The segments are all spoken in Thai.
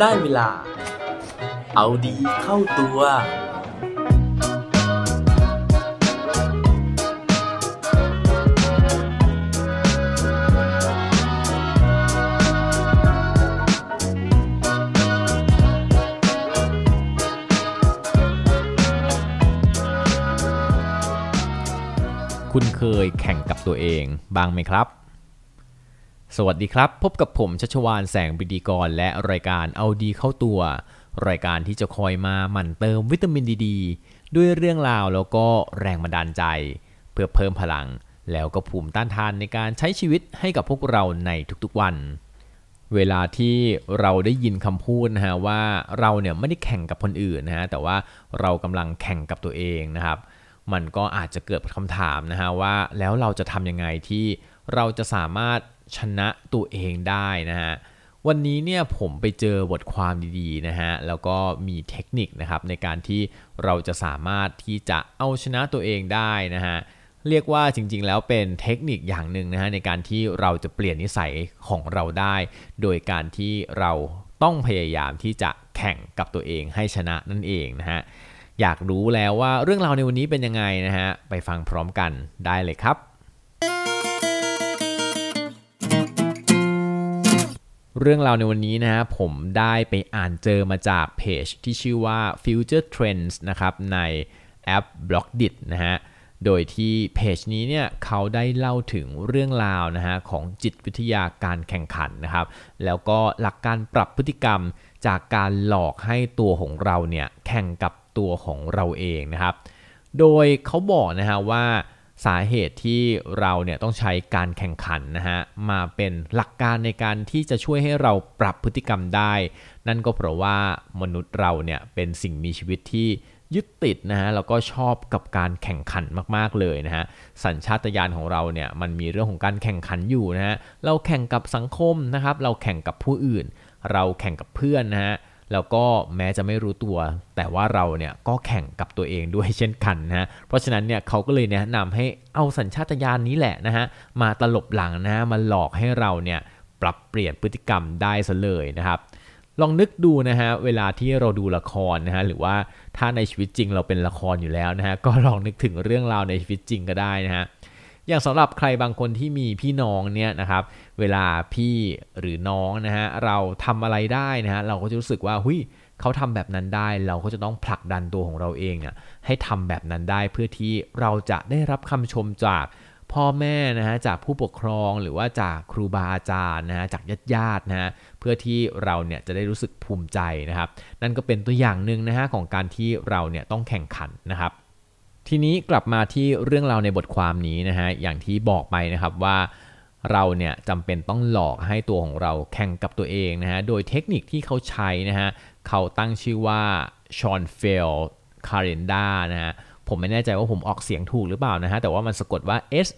ได้เวลา เอาดีเข้าตัว คุณเคยแข่งกับตัวเองบ้างไหมครับ สวัสดีครับ พบกับผมชัชวานแสงบิดีกร และรายการเอาดีเข้าตัว รายการที่จะคอยมาหมั่นเติมวิตามินดีดด้วยเรื่องราวแล้วก็แรงบันดาลใจ เพื่อเพิ่มพลัง แล้วก็ภูมิต้านทานในการใช้ชีวิตให้กับพวกเราในทุกๆวัน เวลาที่เราได้ยินคำพูดนะฮะว่าเราเนี่ยไม่ได้แข่งกับคนอื่นนะฮะแต่ว่าเรากำลังแข่งกับตัวเองนะครับ มันก็อาจจะเกิดคำถามนะฮะว่าแล้วเราจะทำยังไงที่เราจะสามารถ ชนะตัวเองได้นะฮะวันนี้เนี่ยผมไปเจอบทความดีๆนะฮะแล้วก็มีเทคนิคนะครับในการที่เราจะสามารถที่จะเอาชนะตัวเองได้นะฮะเรียกว่าจริงๆ แล้วเป็นเทคนิคอย่างหนึ่งนะฮะในการที่เราจะเปลี่ยนนิสัยของเราได้ โดยการที่เราต้องพยายามที่จะแข่งกับตัวเองให้ชนะนั่นเองนะฮะอยากรู้แล้วว่าเรื่องราวในวันนี้เป็นยังไงนะฮะไปฟังพร้อมกันได้เลยครับ เรื่องราวในวันนี้นะฮะผมได้ไปอ่านเจอมาจากเพจที่ชื่อว่า Future Trends นะครับในแอป b l o c k d i t นะฮะโดยที่เพจนี้เนี่ยเขาได้เล่าถึงเรื่องราวนะฮะของจิตวิทยาการแข่งขันนะครับ แล้วก็หลักการปรับพฤติกรรมจากการหลอกให้ตัวของเราเนี่ยแข่งกับตัวของเราเองนะครับ โดยเขาบอกนะฮะว่า สาเหตุที่เราเนี่ยต้องใช้การแข่งขันนะฮะมาเป็นหลักการในการที่จะช่วยให้เราปรับพฤติกรรมได้ นั่นก็เพราะว่ามนุษย์เราเนี่ยเป็นสิ่งมีชีวิตที่ยึดติดนะฮะแล้วก็ชอบกับการแข่งขันมากๆเลยนะฮะสัญชาตญาณของเราเนี่ยมันมีเรื่องของการแข่งขันอยู่นะฮะเราแข่งกับสังคมนะครับเราแข่งกับผู้อื่น เราแข่งกับเพื่อนนะฮะ แล้วก็แม้จะไม่รู้ตัว แต่ว่าเราเนี่ยก็แข่งกับตัวเองด้วยเช่นกันนะฮะเพราะฉะนั้นเนี่ยเขาก็เลยแนะนำให้เอาสัญชาตญาณนี้แหละนะฮะมาตลบหลังนะฮะมาหลอกให้เราเนี่ยปรับเปลี่ยนพฤติกรรมได้ซะเลยนะครับลองนึกดูนะฮะเวลาที่เราดูละครนะฮะหรือว่าถ้าในชีวิตจริงเราเป็นละครอยู่แล้วนะฮะก็ลองนึกถึงเรื่องราวในชีวิตจริงก็ได้นะฮะ อย่างสำหรับใครบางคนที่มีพี่น้องเนี่ยนะครับ เวลาพี่หรือน้องนะฮะเราทำอะไรได้นะฮะเราก็จะรู้สึกว่าหุยเขาทำแบบนั้นได้เราก็จะต้องผลักดันตัวของเราเองเนี่ยให้ทำแบบนั้นได้เพื่อที่เราจะได้รับคำชมจากพ่อแม่นะฮะจากผู้ปกครองหรือว่าจากครูบาอาจารย์นะฮะจากญาติญาตินะฮะเพื่อที่เราเนี่ยจะได้รู้สึกภูมิใจนะครับ นั่นก็เป็นตัวอย่างหนึ่งนะฮะของการที่เราเนี่ยต้องแข่งขันนะครับ ทีนี้กลับมาที่เรื่องราวในบทความนี้นะฮะอย่างที่บอกไปนะครับว่าเราเนี่ยจำเป็นต้องหลอกให้ตัวของเราแข่งกับตัวเองนะฮะโดยเทคนิคที่เขาใช้นะฮะเขาตั้งชื่อว่า Seinfeld calendar นะฮะผมไม่แน่ใจว่าผมออกเสียงถูกหรือเปล่านะฮะแต่ว่ามันสะกดว่า S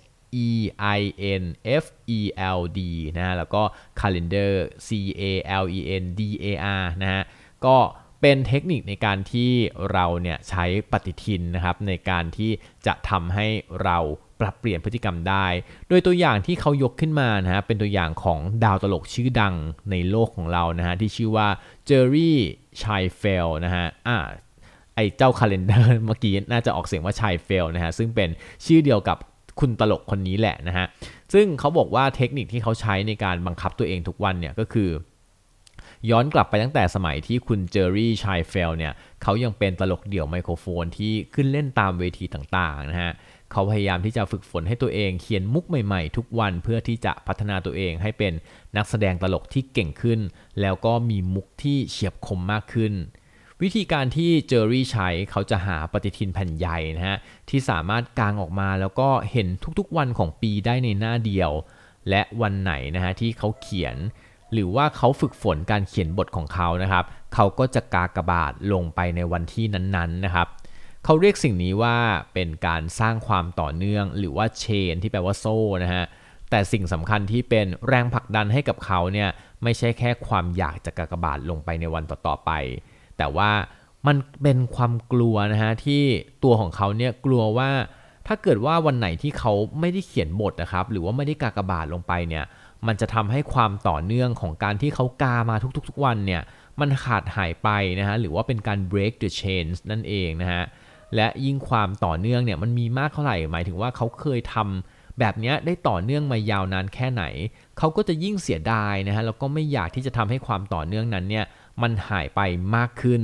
E I N F E L D นะฮะแล้วก็ calendar C A L E N D A R นะฮะก็เป็นเทคนิคในการที่เราเนี่ยใช้ปฏิทินนะครับในการที่จะทำให้เราปรับเปลี่ยนพฤติกรรมได้ โดยตัวอย่างที่เขายกขึ้นมานะฮะเป็นตัวอย่างของดาวตลกชื่อดังในโลกของเรานะฮะที่ชื่อว่า Jerry Seinfeld นะฮะอ่าไอเจ้าคาล endar เมื่อกี้น่าจะออกเสียงว่า Seinfeld นะฮะซึ่งเป็นชื่อเดียวกับคุณตลกคนนี้แหละนะฮะซึ่งเขาบอกว่าเทคนิคที่เขาใช้ในการบังคับตัวเองทุกวันเนี่ยก็คือ ย้อนกลับไปตั้งแต่สมัยที่คุณ Jerry Seinfeld เนี่ยเขายังเป็นตลกเดี่ยวไมโครโฟนที่ขึ้นเล่นตามเวทีต่างๆนะฮะเขาพยายามที่จะฝึกฝนให้ตัวเองเขียนมุกใหม่ๆ ทุกวันเพื่อที่จะพัฒนาตัวเองให้เป็นนักแสดงตลกที่เก่งขึ้น แล้วก็มีมุกที่เฉียบคมมากขึ้น วิธีการที่เจอรี่ใช้เขาจะหาปฏิทินแผ่นใหญ่นะฮะที่สามารถกางออกมาแล้วก็เห็นทุกๆวันของปีได้ในหน้าเดียว และวันไหนนะฮะที่เขาเขียน หรือว่าเขาฝึกฝนการเขียนบทของเขานะครับ เขาก็จะกากบาทลงไปในวันที่นั้นๆนะครับ เขาเรียกสิ่งนี้ว่าเป็นการสร้างความต่อเนื่อง หรือว่าเชนที่แปลว่าโซ่นะฮะ แต่สิ่งสำคัญที่เป็นแรงผลักดันให้กับเขาเนี่ยไม่ใช่แค่ความอยากจะกากบาทลงไปในวันต่อๆไป แต่ว่ามันเป็นความกลัวนะฮะที่ตัวของเขาเนี่ยกลัวว่าถ้าเกิดว่าวันไหนที่เขาไม่ได้เขียนบทนะครับ หรือว่าไม่ได้กากบาทลงไปเนี่ย มันจะทำให้ความต่อเนื่องของการที่เขากามาทุกๆวันเนี่ยมันขาดหายไปนะฮะหรือว่าเป็นการ break the chains นั่นเองนะฮะและยิ่งความต่อเนื่องเนี่ยมันมีมากเท่าไหร่ หมายถึงว่าเขาเคยทำแบบนี้ได้ต่อเนื่องมายาวนานแค่ไหน เขาก็จะยิ่งเสียดายนะฮะแล้วก็ไม่อยากที่จะทำให้ความต่อเนื่องนั้นเนี่ยมันหายไปมากขึ้น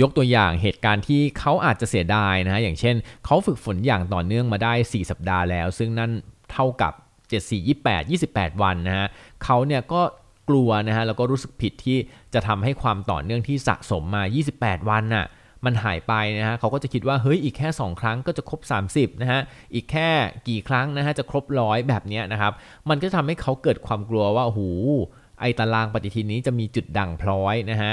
ยกตัวอย่างเหตุการณ์ที่เขาอาจจะเสียดายนะฮะอย่างเช่น เขาฝึกฝนอย่างต่อเนื่องมาได้ 4 สัปดาห์แล้ว ซึ่งนั่นเท่ากับ 74 28 28 วันนะฮะเขาเนี่ยก็กลัวนะฮะแล้วก็รู้สึกผิดที่จะทำให้ความต่อเนื่องที่สะสมมา 28 วันน่ะมันหายไปนะฮะเขาก็จะคิดว่าเฮ้ยอีกแค่ 2 ครั้งก็จะครบ 30นะฮะอีกแค่กี่ครั้งนะฮะจะครบร้อยแบบนี้นะครับมันก็ทำให้เขาเกิดความกลัวว่าโอ้โหไอตารางปฏิทินนี้จะมีจุดด่างพร้อยนะฮะ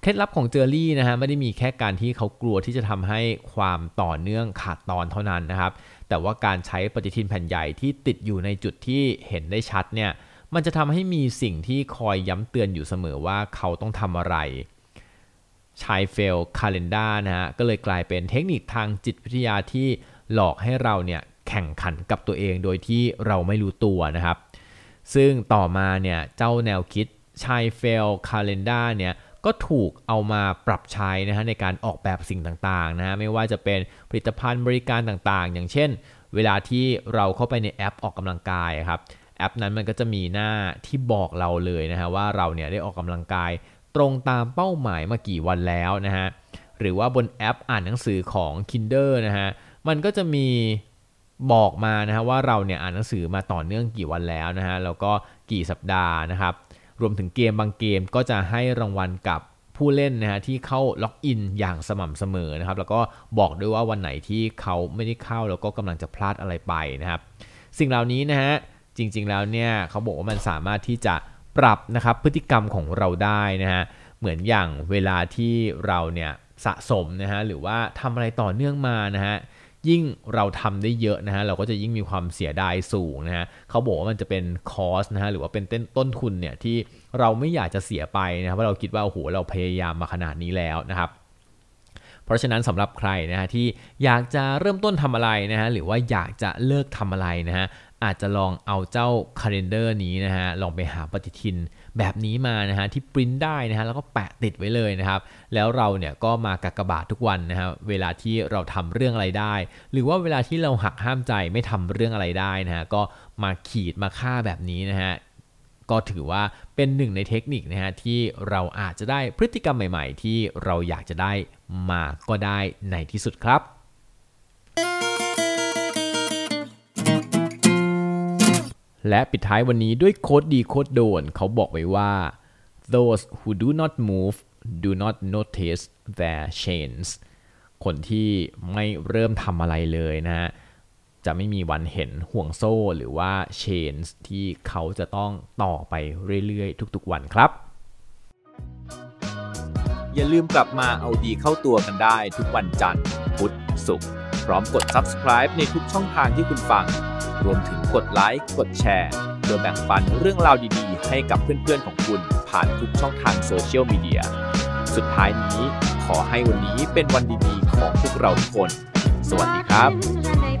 เคล็ดลับของเจอรี่นะฮะไม่ได้มีแค่การที่เขากลัวที่จะทำให้ความต่อเนื่องขาดตอนเท่านั้นนะครับ แต่ว่าการใช้ปฏิทินแผ่นใหญ่ที่ติดอยู่ในจุดที่เห็นได้ชัดเนี่ยมันจะทำให้มีสิ่งที่คอยย้ำเตือนอยู่เสมอว่าเขาต้องทำอะไรชายเฟลคาล endar นะฮะก็เลยกลายเป็นเทคนิคทางจิตวิทยาที่หลอกให้เราเนี่ยแข่งขันกับตัวเองโดยที่เราไม่รู้ตัวนะครับ ซึ่งต่อมาเนี่ยเจ้าแนวคิดชายเฟลคาล endar เนี่ย ก็ถูกเอามาปรับใช้นะฮะในการออกแบบสิ่งต่างๆนะฮะไม่ว่าจะเป็นผลิตภัณฑ์บริการต่างๆ อย่างเช่น เวลาที่เราเข้าไปในแอปออกกำลังกายครับแอปนั้นมันก็จะมีหน้าที่บอกเราเลยนะฮะว่าเราเนี่ยได้ออกกำลังกายตรงตามเป้าหมายมากี่วันแล้วนะฮะหรือว่าบนแอปอ่านหนังสือของ Kinder นะฮะมันก็จะมีบอกมานะฮะว่าเราเนี่ยอ่านหนังสือมาต่อเนื่องกี่วันแล้วนะฮะแล้วก็กี่สัปดาห์นะครับ รวมถึงเกมบางเกมก็จะให้รางวัลกับผู้เล่นนะฮะที่เข้าล็อกอินอย่างสม่ำเสมอนะครับแล้วก็บอกด้วยว่าวันไหนที่เขาไม่ได้เข้าแล้วก็กำลังจะพลาดอะไรไปนะครับ สิ่งเหล่านี้นะฮะจริงๆแล้วเนี่ยเขาบอกว่ามันสามารถที่จะปรับนะครับพฤติกรรมของเราได้นะฮะเหมือนอย่างเวลาที่เราเนี่ยสะสมนะฮะหรือว่าทำอะไรต่อเนื่องมานะฮะ ยิ่งเราทำได้เยอะนะฮะเราก็จะยิ่งมีความเสียดายสูงนะฮะเขาบอกว่ามันจะเป็นคอสนะฮะหรือว่าเป็นต้นทุนเนี่ยที่เราไม่อยากจะเสียไปนะครับเพราะเราคิดว่าโอ้โหเราพยายามมาขนาดนี้แล้วนะครับ เพราะฉะนั้นสำหรับใครนะฮะที่อยากจะเริ่มต้นทำอะไรนะฮะหรือว่าอยากจะเลิกทำอะไรนะฮะอาจจะลองเอาเจ้าคาล endar นี้นะฮะลองไปหาปฏิทินแบบนี้มานะฮะที่ปริ้นได้นะฮะแล้วก็แปะติดไว้เลยนะครับ แล้วเราเนี่ยก็มากากบาททุกวันนะฮะเวลาที่เราทำเรื่องอะไรได้ หรือว่าเวลาที่เราหักห้ามใจไม่ทำเรื่องอะไรได้นะฮะก็มาขีดมาฆ่าแบบนี้นะฮะ ก็ถือว่าเป็นหนึ่งในเทคนิคนะฮะที่เราอาจจะได้พฤติกรรมใหม่ ๆ ที่เราอยากจะได้มาก็ได้ในที่สุดครับ และปิดท้ายวันนี้ด้วยโคดดีโคดโดนเขาบอกไว้ว่า those who do not move do not notice their chains คนที่ไม่เริ่มทำอะไรเลยนะฮะ จะไม่มีวันเห็นห่วงโซ่หรือว่า chains ที่เขาจะต้องต่อไปเรื่อยๆ ทุกๆวันครับ อย่าลืมกลับมาเอาดีเข้าตัวกันได้ทุกวันจันทร์ พุธศุกร์พร้อมกด subscribe ในทุกช่องทางที่คุณฟัง รวมถึงกดไลค์กดแชร์โดยแบ่งปันเรื่องราวดีๆ ให้กับเพื่อนๆของคุณผ่านทุกช่องทางโซเชียลมีเดียสุดท้ายนี้ขอให้วันนี้เป็นวันดีๆของพวกเราทุกคน สวัสดีครับ